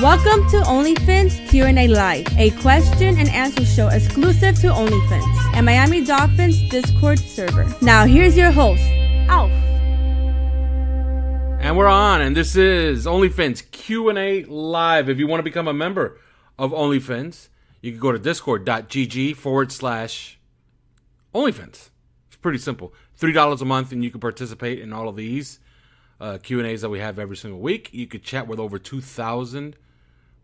Welcome to OnlyFins Q&A Live, a question and answer show exclusive to OnlyFins and Miami Dolphins Discord server. Now here's your host, Alf. And we're on, and this is OnlyFins Q&A Live. If you want to become a member of OnlyFins, you can go to discord.gg forward slash OnlyFins. It's pretty simple. $3 a month, and you can participate in all of these uh, Q&As that we have every single week. You could chat with over 2,000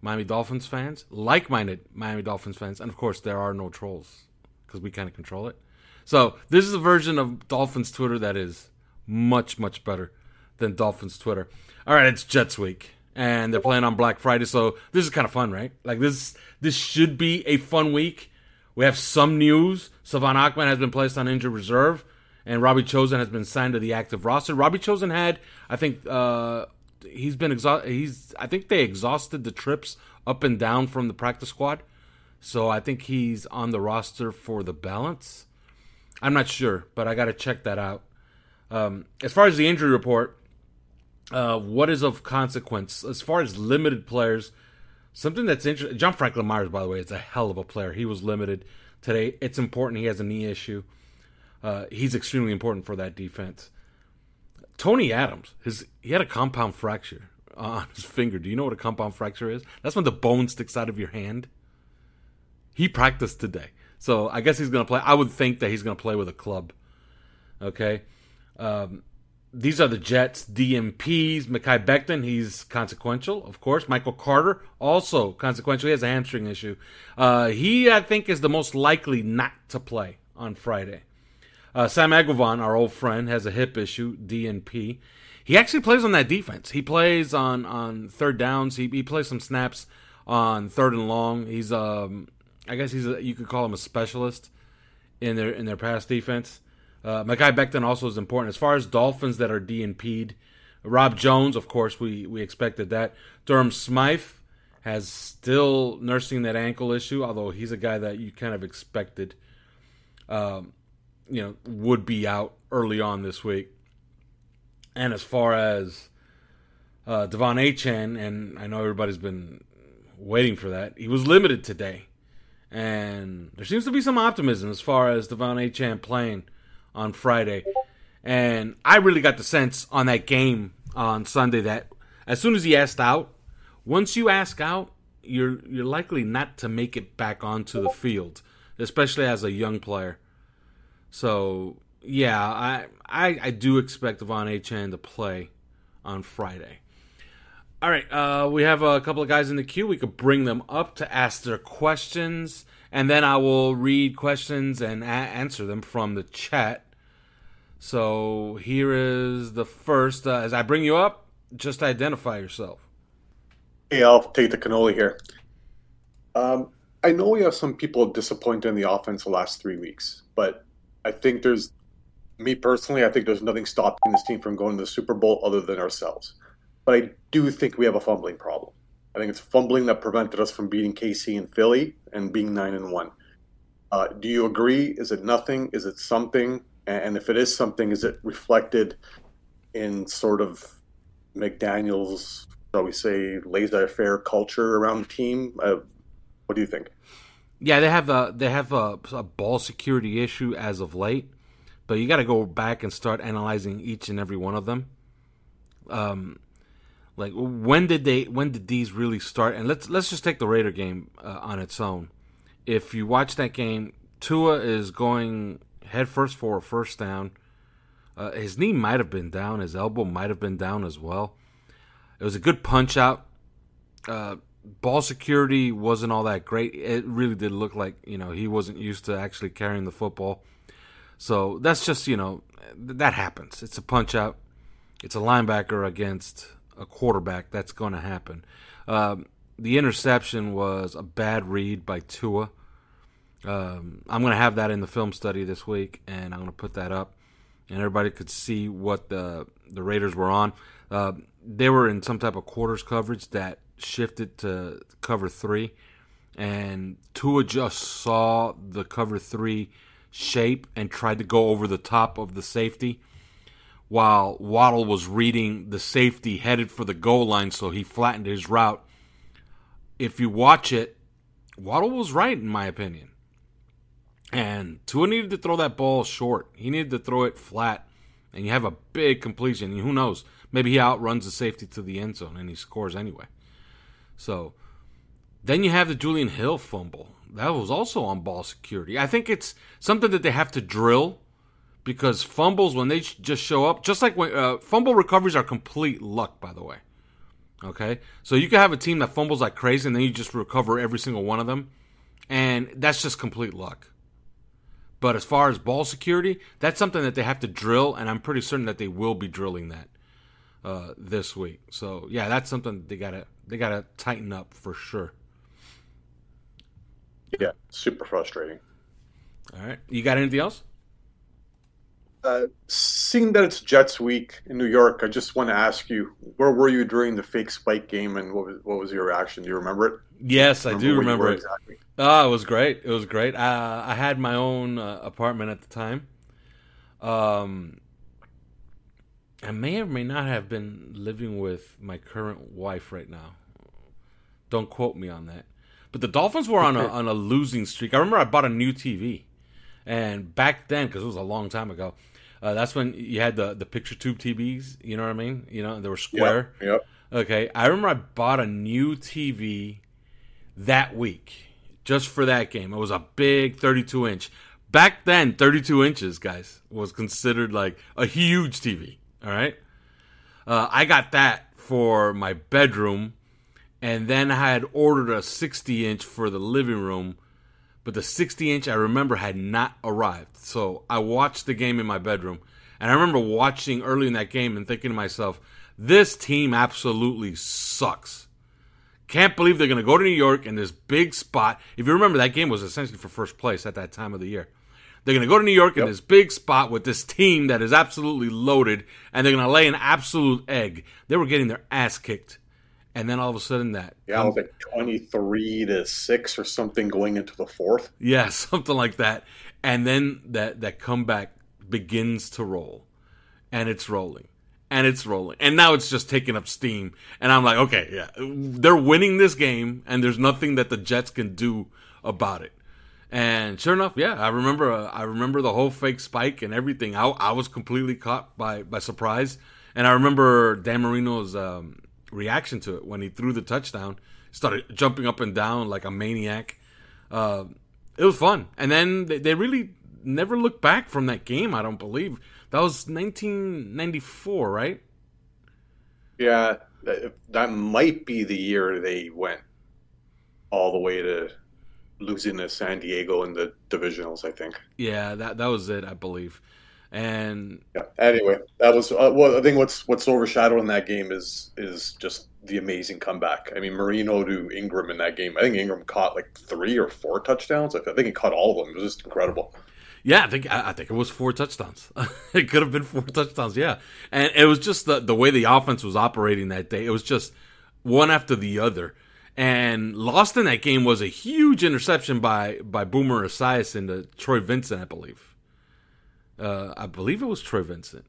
Miami Dolphins fans, like-minded Miami Dolphins fans, and of course there are no trolls because we kind of control it. So this is a version of Dolphins Twitter that is much much better than Dolphins Twitter. All right, it's Jets week and they're playing on Black Friday, so this is kind of fun, right? Like this this should be a fun week. We have some news. Salvon Ahmed has been placed on injured reserve, and Robbie Chosen has been signed to the active roster. Robbie Chosen had, I think, uh, he's been exhausted. He's I think they exhausted the trips up and down from the practice squad, so I think he's on the roster for the balance. I'm not sure, but I got to check that out. Um, as far as the injury report, uh, what is of consequence as far as limited players? Something that's interesting. John Franklin Myers, by the way, is a hell of a player. He was limited today. It's important. He has a knee issue. Uh, he's extremely important for that defense. Tony Adams, his he had a compound fracture on his finger. Do you know what a compound fracture is? That's when the bone sticks out of your hand. He practiced today, so I guess he's going to play. I would think that he's going to play with a club. Okay, um, these are the Jets DMPs. Mekhi Becton, he's consequential, of course. Michael Carter, also consequential. He has a hamstring issue. Uh, he, I think, is the most likely not to play on Friday. Uh, Sam Eguavoen, our old friend, has a hip issue, DNP. He actually plays on that defense. He plays on on third downs. He, he plays some snaps on third and long. He's um, I guess he's a, you could call him a specialist in their in their pass defense. Uh, Mekhi Becton also is important as far as Dolphins that are DNP'd. Rob Jones, of course, we we expected that. Durham Smythe has still nursing that ankle issue, although he's a guy that you kind of expected, um, you know, would be out early on this week. And as far as uh, De'Von Achane, and I know everybody's been waiting for that, he was limited today. And there seems to be some optimism as far as De'Von Achane playing on Friday. And I really got the sense on that game on Sunday that as soon as he asked out, once you ask out, you're you're likely not to make it back onto the field, especially as a young player. So yeah, I I, I do expect De'Von Achane to play on Friday. All right, uh, we have a couple of guys in the queue. We could bring them up to ask their questions, and then I will read questions and a- answer them from the chat. So here is the first. Uh, as I bring you up, just identify yourself. Hey, I'll take the cannoli here. Um, I know we have some people disappointed in the offense the last three weeks, but I think there's, me personally, I think there's nothing stopping this team from going to the Super Bowl other than ourselves. But I do think we have a fumbling problem. I think it's fumbling that prevented us from beating KC and Philly and being nine and one. Uh, do you agree? Is it nothing? Is it something? And if it is something, is it reflected in sort of McDaniel's, shall we say, laissez-faire culture around the team? Uh, what do you think? Yeah, they have a they have a, a ball security issue as of late, but you got to go back and start analyzing each and every one of them. Um, Like when did they? When did these really start? And let's let's just take the Raider game uh, on its own. If you watch that game, Tua is going headfirst for a first down. Uh, his knee might have been down. His elbow might have been down as well. It was a good punch out. Uh, ball security wasn't all that great. It really did look like you know he wasn't used to actually carrying the football. So that's just you know that happens. It's a punch out. It's a linebacker against a quarterback. That's going to happen. Um, the interception was a bad read by Tua. Um, I'm going to have that in the film study this week, and I'm going to put that up, and everybody could see what the the Raiders were on. Uh, they were in some type of quarters coverage that shifted to cover three, and Tua just saw the cover three shape and tried to go over the top of the safety while Waddle was reading the safety headed for the goal line, so he flattened his route. If you watch it, Waddle was right, in my opinion. And Tua needed to throw that ball short. He needed to throw it flat. And you have a big completion. And who knows? Maybe he outruns the safety to the end zone and he scores anyway. So then you have the Julian Hill fumble. That was also on ball security. I think it's something that they have to drill because fumbles when they just show up, just like when uh, fumble recoveries are complete luck, by the way. Okay, so you can have a team that fumbles like crazy, and then you just recover every single one of them, and that's just complete luck. But as far as ball security, that's something that they have to drill, and I'm pretty certain that they will be drilling that uh, this week. So yeah, that's something they gotta they gotta tighten up for sure. Yeah, super frustrating. All right, you got anything else? Uh, seeing that it's Jets week in New York, I just want to ask you, where were you during the fake spike game, and what was what was your reaction? Do you remember it? Yes, remember I do remember it. Exactly? Oh, it was great. It was great. Uh, I had my own uh, apartment at the time. Um, I may or may not have been living with my current wife right now. Don't quote me on that. But the Dolphins were on a on a losing streak. I remember I bought a new TV, and back then, because it was a long time ago, uh, that's when you had the the picture tube TVs. You know what I mean? You know they were square. Yep. yep. Okay, I remember I bought a new TV that week just for that game. It was a big 32 inch. Back then, 32 inches, guys, was considered like a huge TV. All right. Uh, I got that for my bedroom, and then I had ordered a 60 inch for the living room, but the 60 inch I remember had not arrived. So I watched the game in my bedroom, and I remember watching early in that game and thinking to myself, this team absolutely sucks. Can't believe they're going to go to New York in this big spot. If you remember, that game was essentially for first place at that time of the year. They're going to go to New York yep. in this big spot with this team that is absolutely loaded, and they're going to lay an absolute egg. They were getting their ass kicked. And then all of a sudden, that. Yeah, it was like 23 to 6 or something going into the fourth. Yeah, something like that. And then that, that comeback begins to roll. And it's rolling and it's rolling. And now it's just taking up steam. And I'm like, okay, yeah, they're winning this game, and there's nothing that the Jets can do about it. And sure enough, yeah, I remember uh, I remember the whole fake spike and everything. I, I was completely caught by by surprise, and I remember Dan Marino's um, reaction to it when he threw the touchdown. Started jumping up and down like a maniac. Uh, it was fun, and then they, they really never looked back from that game. I don't believe that was 1994, right? Yeah, that might be the year they went all the way to losing to San Diego in the divisionals. I think. Yeah, that that was it, I believe. And yeah. Anyway, that was uh, well. I think what's what's overshadowed in that game is is just the amazing comeback. I mean, Marino to Ingram in that game. I think Ingram caught like three or four touchdowns. I think he caught all of them. It was just incredible. Yeah, I think I think it was four touchdowns. it could have been four touchdowns. Yeah, and it was just the the way the offense was operating that day. It was just one after the other. And lost in that game was a huge interception by by Boomer Esiason to Troy Vincent, I believe. Uh, I believe it was Troy Vincent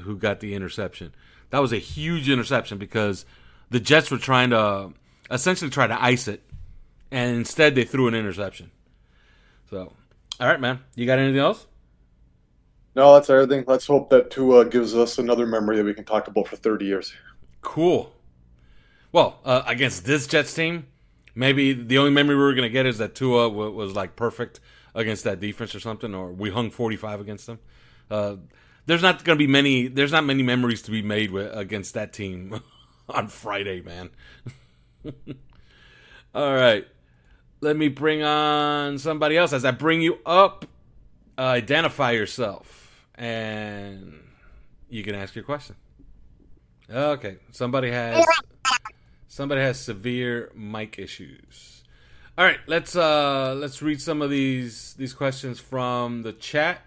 who got the interception. That was a huge interception because the Jets were trying to essentially try to ice it, and instead they threw an interception. So, all right, man, you got anything else? No, that's everything. Let's hope that Tua gives us another memory that we can talk about for 30 years. Cool. Well, uh, against this Jets team, maybe the only memory we were going to get is that Tua w- was like perfect against that defense or something, or we hung 45 against them. Uh, there's not going to be many. There's not many memories to be made with, against that team on Friday, man. All right, let me bring on somebody else. As I bring you up, uh, identify yourself, and you can ask your question. Okay, somebody has somebody has severe mic issues. All right, let's uh let's read some of these these questions from the chat.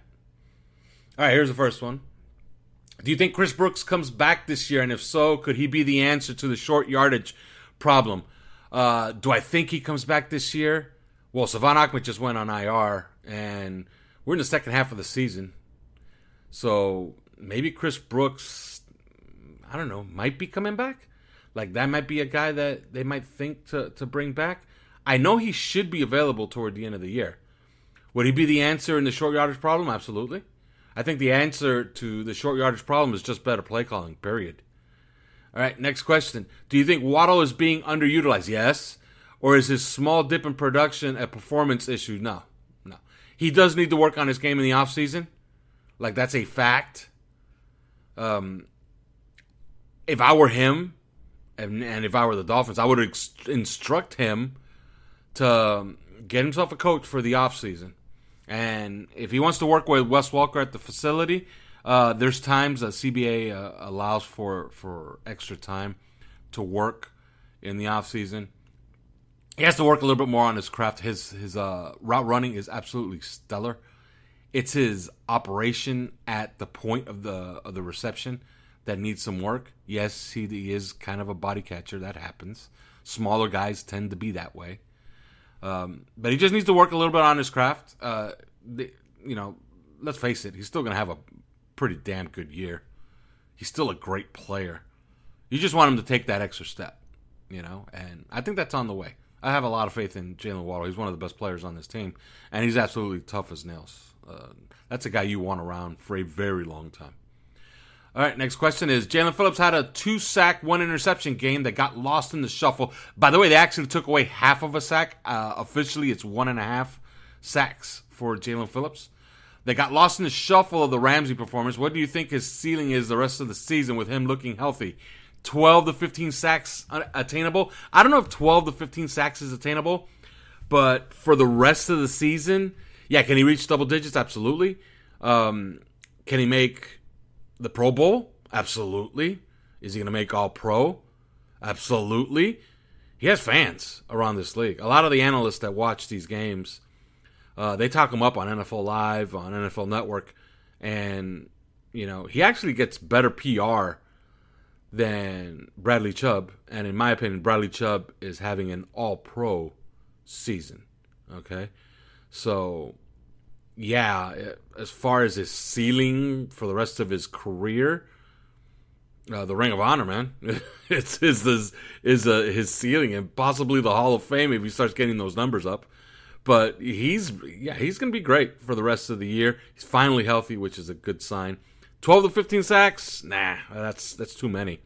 All right, here's the first one. Do you think Chris Brooks comes back this year, and if so, could he be the answer to the short yardage problem? Uh, do I think he comes back this year? Well, Salvon Ahmed just went on IR, and we're in the second half of the season, so maybe Chris Brooks, I don't know, might be coming back. Like that might be a guy that they might think to to bring back. I know he should be available toward the end of the year. Would he be the answer in the short yardage problem? Absolutely. I think the answer to the short yardage problem is just better play calling, period. All right, next question. Do you think Waddle is being underutilized? Yes. Or is his small dip in production a performance issue? No. No. He does need to work on his game in the offseason. Like, that's a fact. Um, if I were him, and, and if I were the Dolphins, I would ex- instruct him to get himself a coach for the offseason. And if he wants to work with Wes Welker at the facility, uh, there's times that CBA uh, allows for for extra time to work in the off season. He has to work a little bit more on his craft. His his uh, route running is absolutely stellar. It's his operation at the point of the of the reception that needs some work. Yes, he, he is kind of a body catcher. That happens. Smaller guys tend to be that way. Um, but he just needs to work a little bit on his craft. Uh, the, you know, let's face it, he's still going to have a pretty damn good year. He's still a great player. You just want him to take that extra step, you know, and I think that's on the way. I have a lot of faith in Jalen Waddle. He's one of the best players on this team, and he's absolutely tough as nails. Uh, that's a guy you want around for a very long time. All right, next question is Jalen Phillips had a two sack, one interception game that got lost in the shuffle. By the way, they actually took away half of a sack. Uh, officially, it's one and a half sacks for Jalen Phillips. They got lost in the shuffle of the Ramsey performance. What do you think his ceiling is the rest of the season with him looking healthy? 12 to 15 sacks attainable. I don't know if 12 to 15 sacks is attainable, but for the rest of the season, yeah, can he reach double digits? Absolutely. Um, can he make the Pro Bowl? Absolutely. Is he going to make All Pro? Absolutely. He has fans around this league. A lot of the analysts that watch these games, uh, they talk him up on NFL Live, on NFL Network, and you know he actually gets better PR than Bradley Chubb. And in my opinion, Bradley Chubb is having an All Pro season. Okay, so yeah, as far as his ceiling for the rest of his career, uh, the Ring of Honor, man, it's is is uh, his ceiling and possibly the Hall of Fame if he starts getting those numbers up. But he's yeah, he's to be great for the rest of the year. He's finally healthy, which is a good sign. Twelve to fifteen sacks, nah, that's that's too many.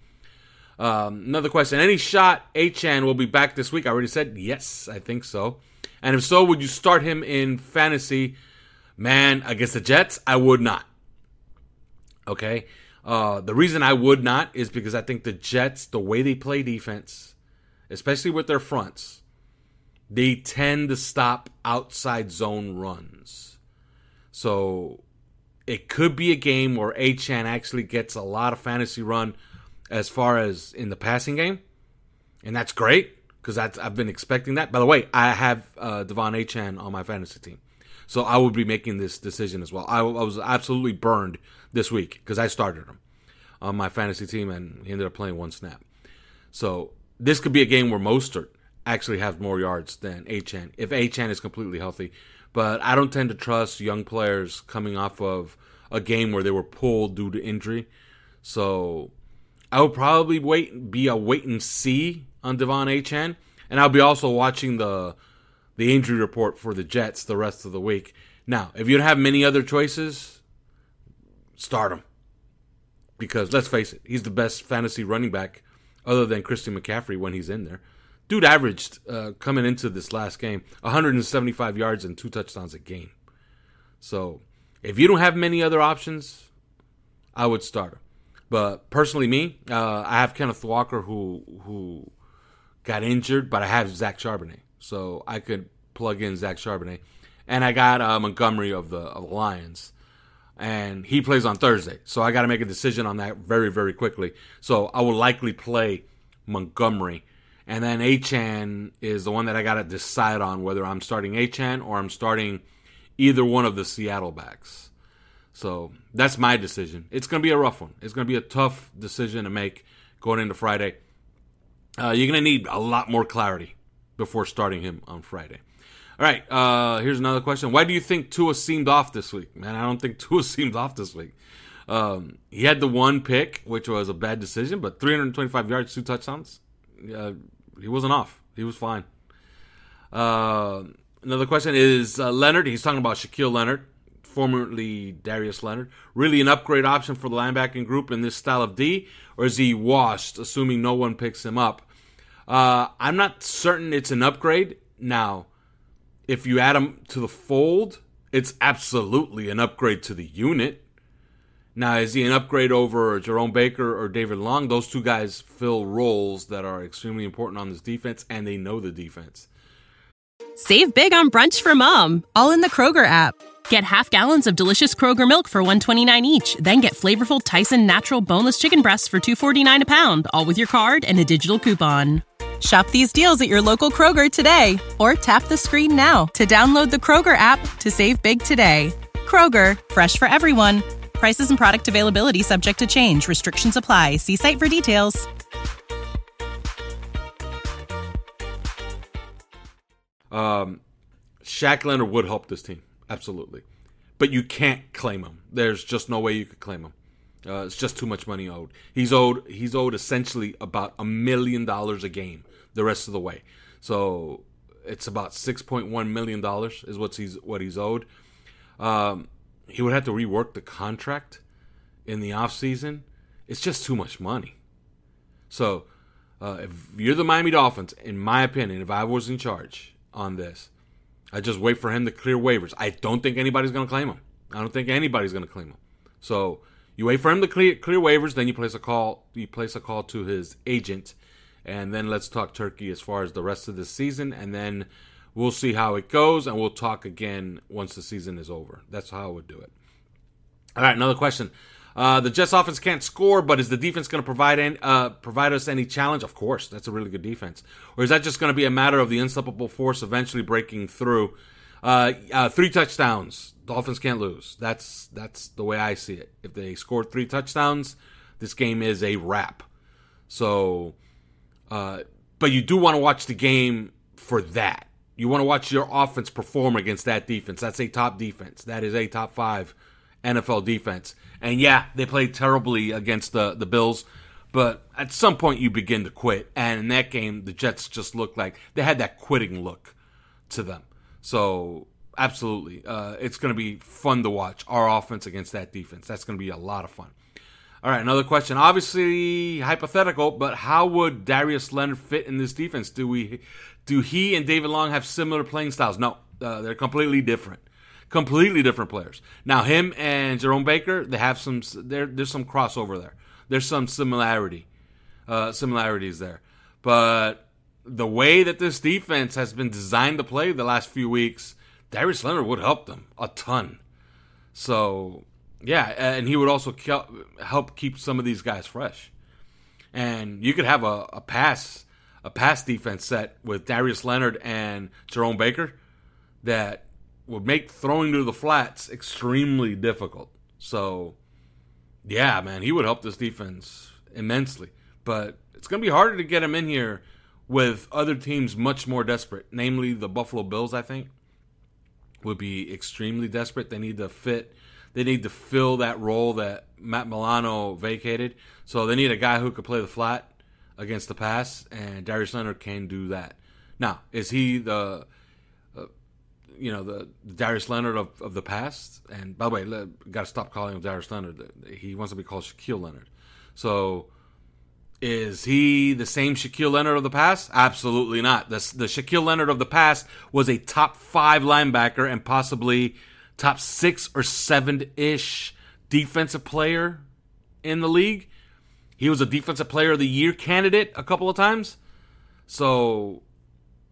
Um, another question: Any shot Achane will be back this week? I already said yes, I think so. And if so, would you start him in fantasy? Man, against the Jets, I would not. Okay. Uh, the reason I would not is because I think the Jets, the way they play defense, especially with their fronts, they tend to stop outside zone runs. So it could be a game where Achane actually gets a lot of fantasy run as far as in the passing game. And that's great because I've been expecting that. By the way, I have uh, De'Von Achane on my fantasy team. So I would be making this decision as well. I, I was absolutely burned this week because I started him on my fantasy team and he ended up playing one snap. So this could be a game where Mostert actually has more yards than Achane if Achane is completely healthy. But I don't tend to trust young players coming off of a game where they were pulled due to injury. So I would probably wait be a wait and see on De'Von Achane, and I'll be also watching the the injury report for the Jets the rest of the week. Now, if you don't have many other choices, start him. Because let's face it, he's the best fantasy running back other than Christian McCaffrey when he's in there. Dude averaged uh, coming into this last game 175 yards and two touchdowns a game. So if you don't have many other options, I would start him. But personally, me, uh, I have Kenneth Walker who who got injured, but I have Zach Charbonnet, so I could plug in Zach Charbonnet, and I got uh, Montgomery of the of the Lions, and he plays on Thursday, so I got to make a decision on that very very quickly. So I will likely play Montgomery, and then Achane is the one that I got to decide on whether I'm starting Achane or I'm starting either one of the Seattle backs. So that's my decision. It's going to be a rough one. It's going to be a tough decision to make going into Friday. Uh, you're going to need a lot more clarity before starting him on Friday. All right, uh, here's another question. Why do you think Tua seemed off this week? Man, I don't think Tua seemed off this week. Um, he had the one pick, which was a bad decision, but 325 yards, two touchdowns. He wasn't off. He was fine. Uh, another question is uh, Leonard. He's talking about Shaquille Leonard formerly Darius Leonard, really an upgrade option for the linebacking group in this style of D, or is he washed, assuming no one picks him up? Uh, I'm not certain it's an upgrade. Now, if you add them to the fold, it's absolutely an upgrade to the unit. Now, is he an upgrade over Jerome Baker or David Long? Those two guys fill roles that are extremely important on this defense, and they know the defense. Save big on brunch for mom, all in the Kroger app. Get half gallons of delicious Kroger milk for 129 each, then get flavorful Tyson natural boneless chicken breasts for 249 a pound, all with your card and a digital coupon. Shop these deals at your local Kroger today or tap the screen now to download the Kroger app to save big today. Kroger, fresh for everyone. Prices and product availability subject to change. Restrictions apply. See site for details. Um, Shaq Leonard would help this team. Absolutely. But you can't claim him. There's just no way you could claim him. Uh, it's just too much money owed. He's owed. He's owed essentially about a million dollars a game the rest of the way. So it's about six point one million dollars is what he's what he's owed. Um, he would have to rework the contract in the off season. It's just too much money. So uh, if you're the Miami Dolphins, in my opinion, if I was in charge on this, I just wait for him to clear waivers. I don't think anybody's going to claim him. I don't think anybody's going to claim him. So you wait for him to clear, clear waivers, then you place a call. You place a call to his agent, and then let's talk turkey as far as the rest of the season, and then we'll see how it goes, and we'll talk again once the season is over. That's how I would do it. All right, another question. Uh, the Jets offense can't score, but is the defense going to provide any, uh, provide us any challenge? Of course, that's a really good defense. Or is that just going to be a matter of the unstoppable force eventually breaking through? Uh, uh, three touchdowns, Dolphins can't lose. That's that's the way I see it. If they score three touchdowns, this game is a wrap. So, uh, but you do want to watch the game for that. You want to watch your offense perform against that defense. That's a top defense. That is a top five NFL defense. And yeah, they played terribly against the, the Bills, but at some point you begin to quit. And in that game, the Jets just looked like they had that quitting look to them. So absolutely, uh, it's going to be fun to watch our offense against that defense. That's going to be a lot of fun. All right, another question. Obviously hypothetical, but how would Darius Leonard fit in this defense? Do we, do he and David Long have similar playing styles? No, uh, they're completely different completely different players. Now him and Jerome Baker, they have some there. There's some crossover there. There's some similarity, uh, similarities there. But the way that this defense has been designed to play the last few weeks, Darius Leonard would help them a ton. So yeah, and he would also help keep some of these guys fresh. And you could have a, a pass a pass defense set with Darius Leonard and Jerome Baker that would make throwing to the flats extremely difficult. So, yeah, man, he would help this defense immensely. But it's going to be harder to get him in here with other teams much more desperate, namely the Buffalo Bills, I think, would be extremely desperate. They need to fit, they need to fill that role that Matt Milano vacated. So they need a guy who could play the flat against the pass, and Darius Leonard can do that. Now, is he the uh, you know the, the Darius Leonard of, of the past. And by the way, got to stop calling him Darius Leonard. He wants to be called Shaquille Leonard. So Is he the same Shaquille Leonard of the past? Absolutely not. The, the Shaquille Leonard of the past was a top five linebacker and possibly top six or seven ish defensive player in the league. He was a defensive player of the year candidate a couple of times. So,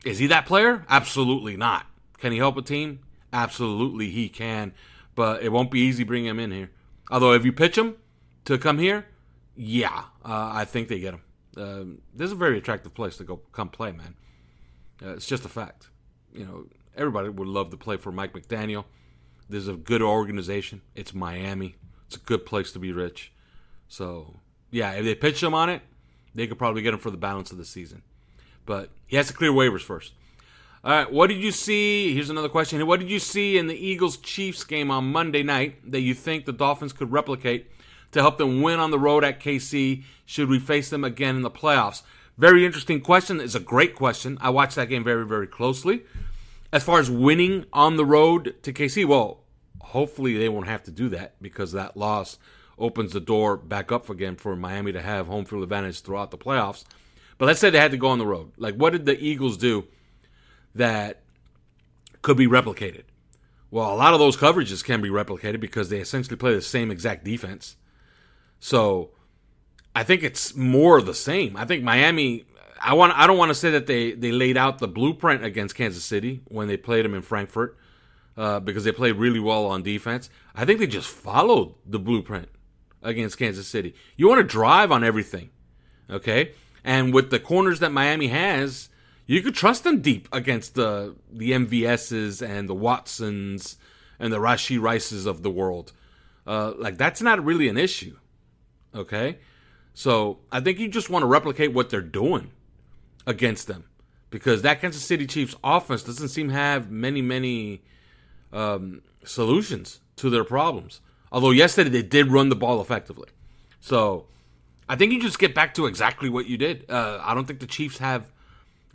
is he that player? Absolutely not. Can he help a team? Absolutely, he can. But it won't be easy bringing him in here. Although, if you pitch him to come here, yeah, uh, I think they get him. Uh, this is a very attractive place to go come play, man. Uh, it's just a fact. You know, everybody would love to play for Mike McDaniel. This is a good organization. It's Miami. It's a good place to be rich. So, yeah, if they pitch him on it, they could probably get him for the balance of the season. But he has to clear waivers first. All right, what did you see? Here's another question. What did you see in the Eagles Chiefs game on Monday night that you think the Dolphins could replicate to help them win on the road at KC should we face them again in the playoffs? Very interesting question. It's a great question. I watched that game very, very closely. As far as winning on the road to KC, well, hopefully they won't have to do that because that loss opens the door back up again for Miami to have home field advantage throughout the playoffs. But let's say they had to go on the road. Like, what did the Eagles do that could be replicated? Well, a lot of those coverages can be replicated because they essentially play the same exact defense. So I think it's more the same. I think Miami. I want. I don't want to say that they they laid out the blueprint against Kansas City when they played them in Frankfurt uh, because they played really well on defense. I think they just followed the blueprint against Kansas City. You want to drive on everything, okay? And with the corners that Miami has, you could trust them deep against the the MVSs and the Watsons and the Rashee Rices of the world. Uh, like that's not really an issue, okay? So I think you just want to replicate what they're doing against them because that Kansas City Chiefs offense doesn't seem to have many many um, solutions to their problems. Although yesterday they did run the ball effectively. So I think you just get back to exactly what you did. Uh, I don't think the Chiefs have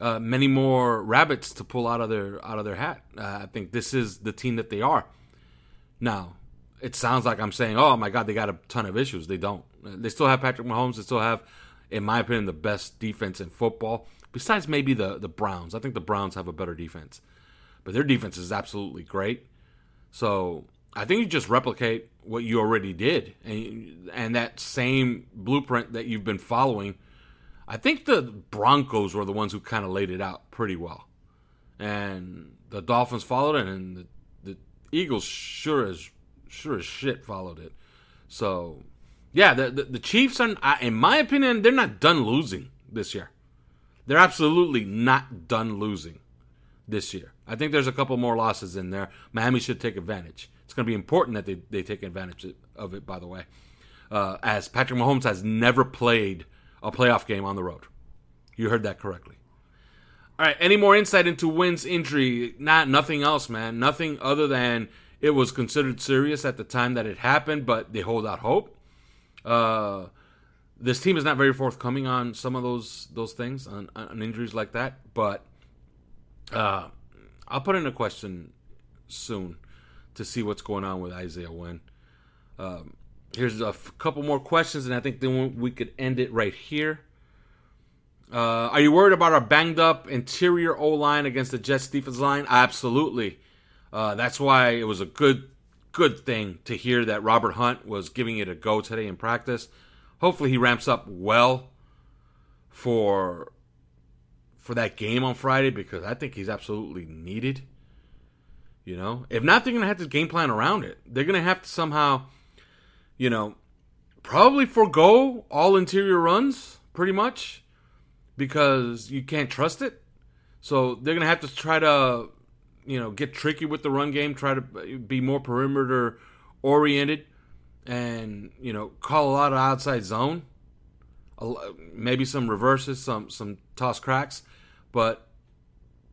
uh, many more rabbits to pull out of their out of their hat. Uh, I think this is the team that they are. Now, it sounds like I'm saying, "Oh my God, they got a ton of issues." They don't. They still have Patrick Mahomes. They still have, in my opinion, the best defense in football. Besides maybe the the Browns. I think the Browns have a better defense, but their defense is absolutely great. So I think you just replicate what you already did, and and that same blueprint that you've been following. I think the Broncos were the ones who kind of laid it out pretty well, and the Dolphins followed it, and the, the Eagles sure as sure as shit followed it. So, yeah, the the, the Chiefs are, in my opinion, they're not done losing this year. They're absolutely not done losing this year. I think there's a couple more losses in there. Miami should take advantage. It's going to be important that they, they take advantage of it, by the way, uh, as Patrick Mahomes has never played a playoff game on the road. You heard that correctly. All right, any more insight into Wynn's injury? Not nothing else, man. Nothing other than it was considered serious at the time that it happened, but they hold out hope. Uh, this team is not very forthcoming on some of those those things on, on injuries like that, but uh, I'll put in a question soon to see what's going on with Isaiah Wynn. Um, here's a f- couple more questions, and I think then we could end it right here. Uh, are you worried about our banged up interior O line against the Jets defense line? Absolutely. Uh, that's why it was a good, good thing to hear that Robert Hunt was giving it a go today in practice. Hopefully, he ramps up well for for that game on Friday because I think he's absolutely needed. You know, if not, they're to have to game plan around it. They're to have to somehow, you know, probably forego all interior runs pretty much because you can't trust it. So they're to have to try to, you know, get tricky with the run game, try to be more perimeter oriented, and you know, call a lot of outside zone, maybe some reverses, some some toss cracks but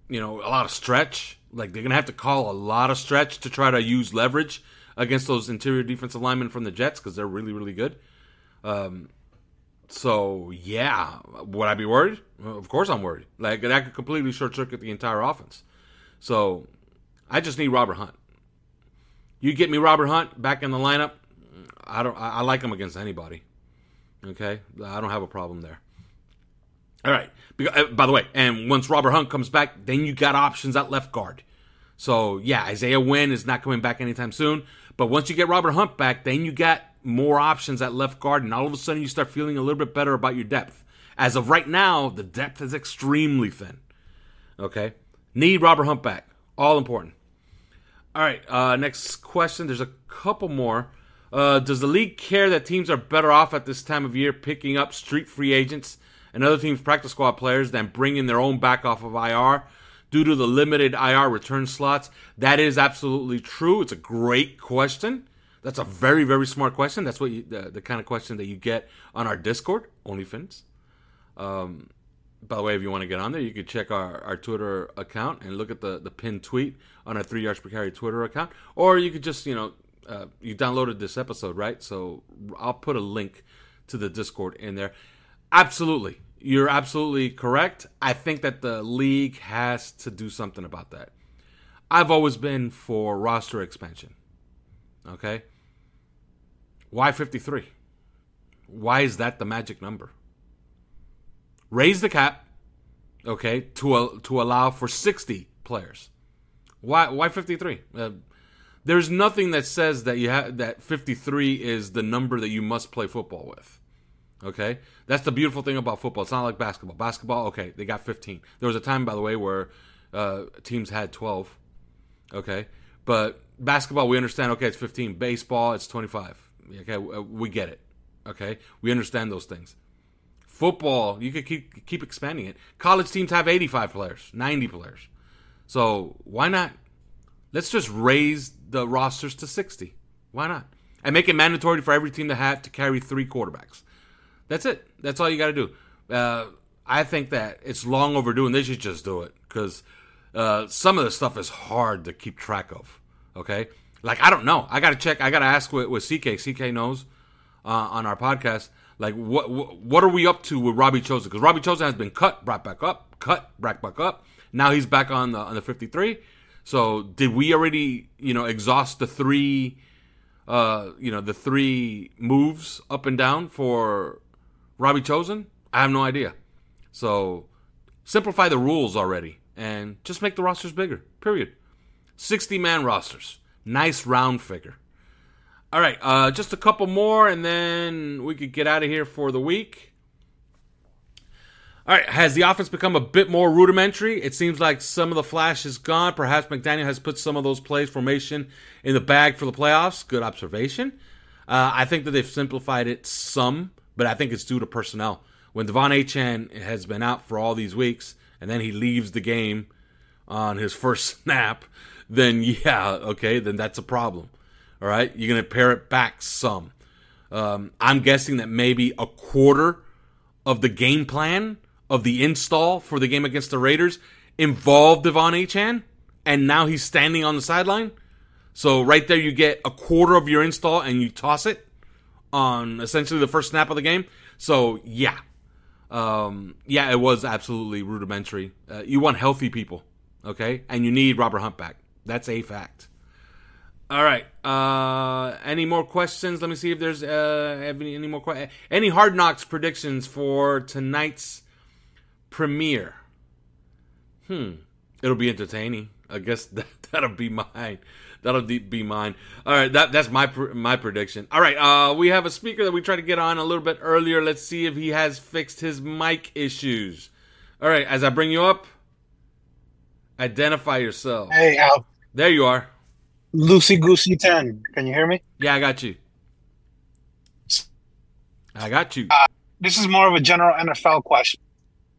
you know, a lot of stretch. Like they're gonna have to call a lot of stretch to try to use leverage against those interior defensive linemen from the Jets because they're really, really good. Um, so yeah, would I be worried? Of course I'm worried. Like that could completely short circuit the entire offense. So I just need Robert Hunt. You get me Robert Hunt back in the lineup. I don't. I, I like him against anybody. Okay, I don't have a problem there. All right. Uh, by the way, and once Robert Hunt comes back, then you got options at left guard. So yeah, Isaiah Wynn is not coming back anytime soon. But once you get Robert Hunt back, then you got more options at left guard, and all of a sudden you start feeling a little bit better about your depth. As of right now, the depth is extremely thin. Okay, need Robert Hunt back. All important. All right, uh, next question. There's a couple more. Uh, does the league care that teams are better off at this time of year picking up street free agents and other teams' practice squad players than bringing their own back off of IR due to the limited IR return slots? That is absolutely true. It's a great question. That's a very, very smart question. That's what you, the, the kind of question that you get on our Discord, OnlyFins. Um, by the way, if you want to get on there, you can check our, our Twitter account and look at the, the pinned tweet on our Three Yards Per Carry Twitter account. Or you could just, you know, uh, you downloaded this episode, right? So I'll put a link to the Discord in there. Absolutely. You're absolutely correct. I think that the league has to do something about that. I've always been for roster expansion. Okay? Why 53? Why is that the magic number? Raise the cap, okay, to to allow for 60 players. Why why 53? Uh, there's nothing that says that you have that 53 is the number that you must play football with. Okay, that's the beautiful thing about football. It's not like basketball. Basketball, okay, they got 15. There was a time, by the way, where uh, teams had 12. Okay, but basketball, we understand. Okay, it's 15. Baseball, it's 25. Okay, we get it. Okay, we understand those things. Football, you could keep keep expanding it. College teams have 85 players, 90 players. So why not? Let's just raise the rosters to 60. Why not? And make it mandatory for every team to have to carry three quarterbacks. That's it. That's all you got to do. Uh, I think that it's long overdue, and they should just do it because uh, some of the stuff is hard to keep track of. Okay, like I don't know. I got to check. I got to ask with, with CK. CK knows uh, on our podcast. Like what, what are we up to with Robbie Chosen? Because Robbie Chosen has been cut, brought back up, cut, brought back up. Now he's back on the on the fifty three. So did we already you know exhaust the three? Uh, you know the three moves up and down for Robbie Chosen? I have no idea. So simplify the rules already and just make the rosters bigger. Period. 60 man rosters. Nice round figure. All right, uh, just a couple more and then we could get out of here for the week. All right, has the offense become a bit more rudimentary? It seems like some of the flash is gone. Perhaps McDaniel has put some of those plays formation in the bag for the playoffs. Good observation. Uh, I think that they've simplified it some but I think it's due to personnel. When De'Von Achane has been out for all these weeks, and then he leaves the game on his first snap, then yeah, okay, then that's a problem. All right, you're gonna pare it back some. Um, I'm guessing that maybe a quarter of the game plan of the install for the game against the Raiders involved De'Von Achane, and now he's standing on the sideline. So right there, you get a quarter of your install, and you toss it on essentially the first snap of the game. So yeah, um, yeah, it was absolutely rudimentary. Uh, you want healthy people, okay, and you need Robert Hunt back. That's a fact. All right. Uh, any more questions? Let me see if there's uh, any, any more questions. Any Hard Knocks predictions for tonight's premiere? Hmm. It'll be entertaining. I guess that, that'll be mine. That'll be mine. All right, that that's my my prediction. All right, uh, we have a speaker that we tried to get on a little bit earlier. Let's see if he has fixed his mic issues. All right, as I bring you up, identify yourself. Hey, Al. There you are. Lucy Goosey 10. Can you hear me? Yeah, I got you. I got you. Uh, this is more of a general NFL question.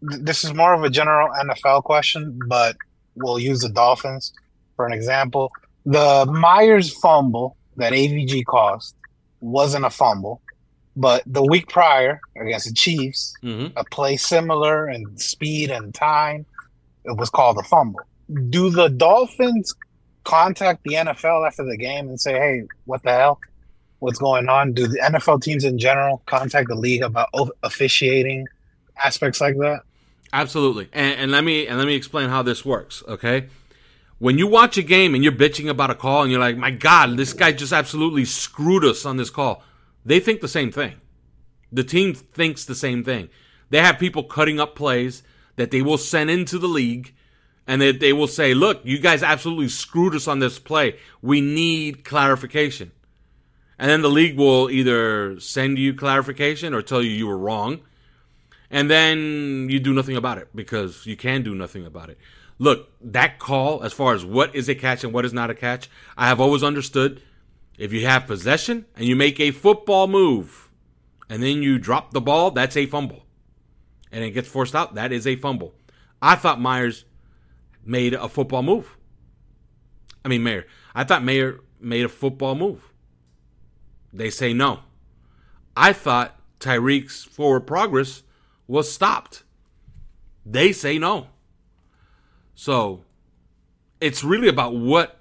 This is more of a general NFL question, but we'll use the Dolphins for an example. The Meyers fumble that AVG caused wasn't a fumble, but the week prior against the Chiefs, mm-hmm. a play similar in speed and time, it was called a fumble. Do the Dolphins contact the NFL after the game and say, "Hey, what the hell? What's going on?" Do the NFL teams in general contact the league about officiating aspects like that? Absolutely, and, and let me and let me explain how this works. Okay, when you watch a game and you're bitching about a call and you're like, my God, this guy just absolutely screwed us on this call, they think the same thing. The team thinks the same thing. They have people cutting up plays that they will send into the league and that they will say, look, you guys absolutely screwed us on this play. We need clarification. And then the league will either send you clarification or tell you you were wrong. And then you do nothing about it because you can do nothing about it. Look, that call, as far as what is a catch and what is not a catch, I have always understood if you have possession and you make a football move and then you drop the ball, that's a fumble. And it gets forced out, that is a fumble. I thought Meyers made a football move. I mean, Mayer. I thought Mayer made a football move. They say no. I thought Tyreek's forward progress was stopped. They say no. So it's really about what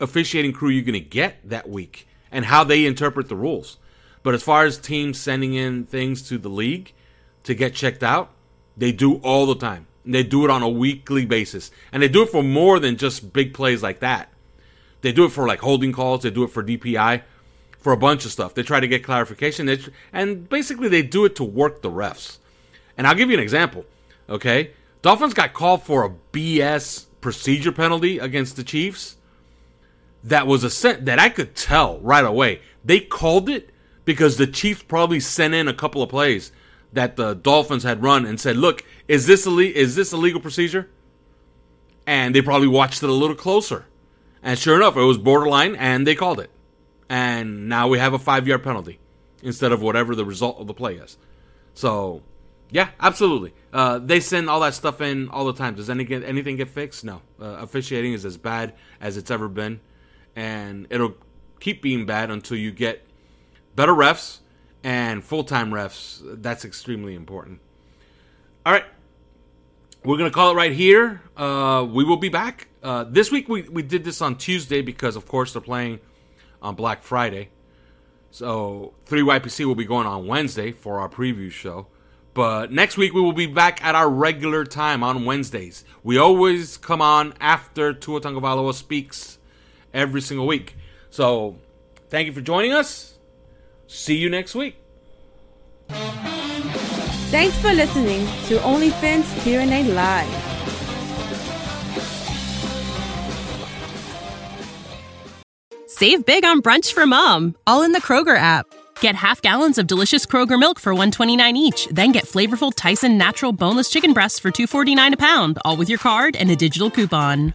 officiating crew you're going to get that week and how they interpret the rules. But as far as teams sending in things to the league to get checked out, they do all the time. They do it on a weekly basis. And they do it for more than just big plays like that. They do it for like holding calls, they do it for DPI, for a bunch of stuff. They try to get clarification. and basically, they do it to work the refs. And I'll give you an example. Okay. Dolphins got called for a BS procedure penalty against the Chiefs. That was a set that I could tell right away. They called it because the Chiefs probably sent in a couple of plays that the Dolphins had run and said, "Look, is this is this a legal procedure?" And they probably watched it a little closer. And sure enough, it was borderline, and they called it. And now we have a five yard penalty instead of whatever the result of the play is. So, yeah, absolutely. Uh, they send all that stuff in all the time. Does any get, anything get fixed? No. Uh, officiating is as bad as it's ever been, and it'll keep being bad until you get better refs and full time refs. That's extremely important. All right. We're going to call it right here. Uh, we will be back. Uh, this week we, we did this on Tuesday because, of course, they're playing on Black Friday. So 3YPC will be going on Wednesday for our preview show. But next week we will be back at our regular time on Wednesdays. We always come on after Tua speaks every single week. So thank you for joining us. See you next week. Thanks for listening to OnlyFins Q&A Live. Save big on brunch for mom, all in the Kroger app. Get half gallons of delicious Kroger milk for 129 each, then get flavorful Tyson natural boneless chicken breasts for 249 a pound, all with your card and a digital coupon.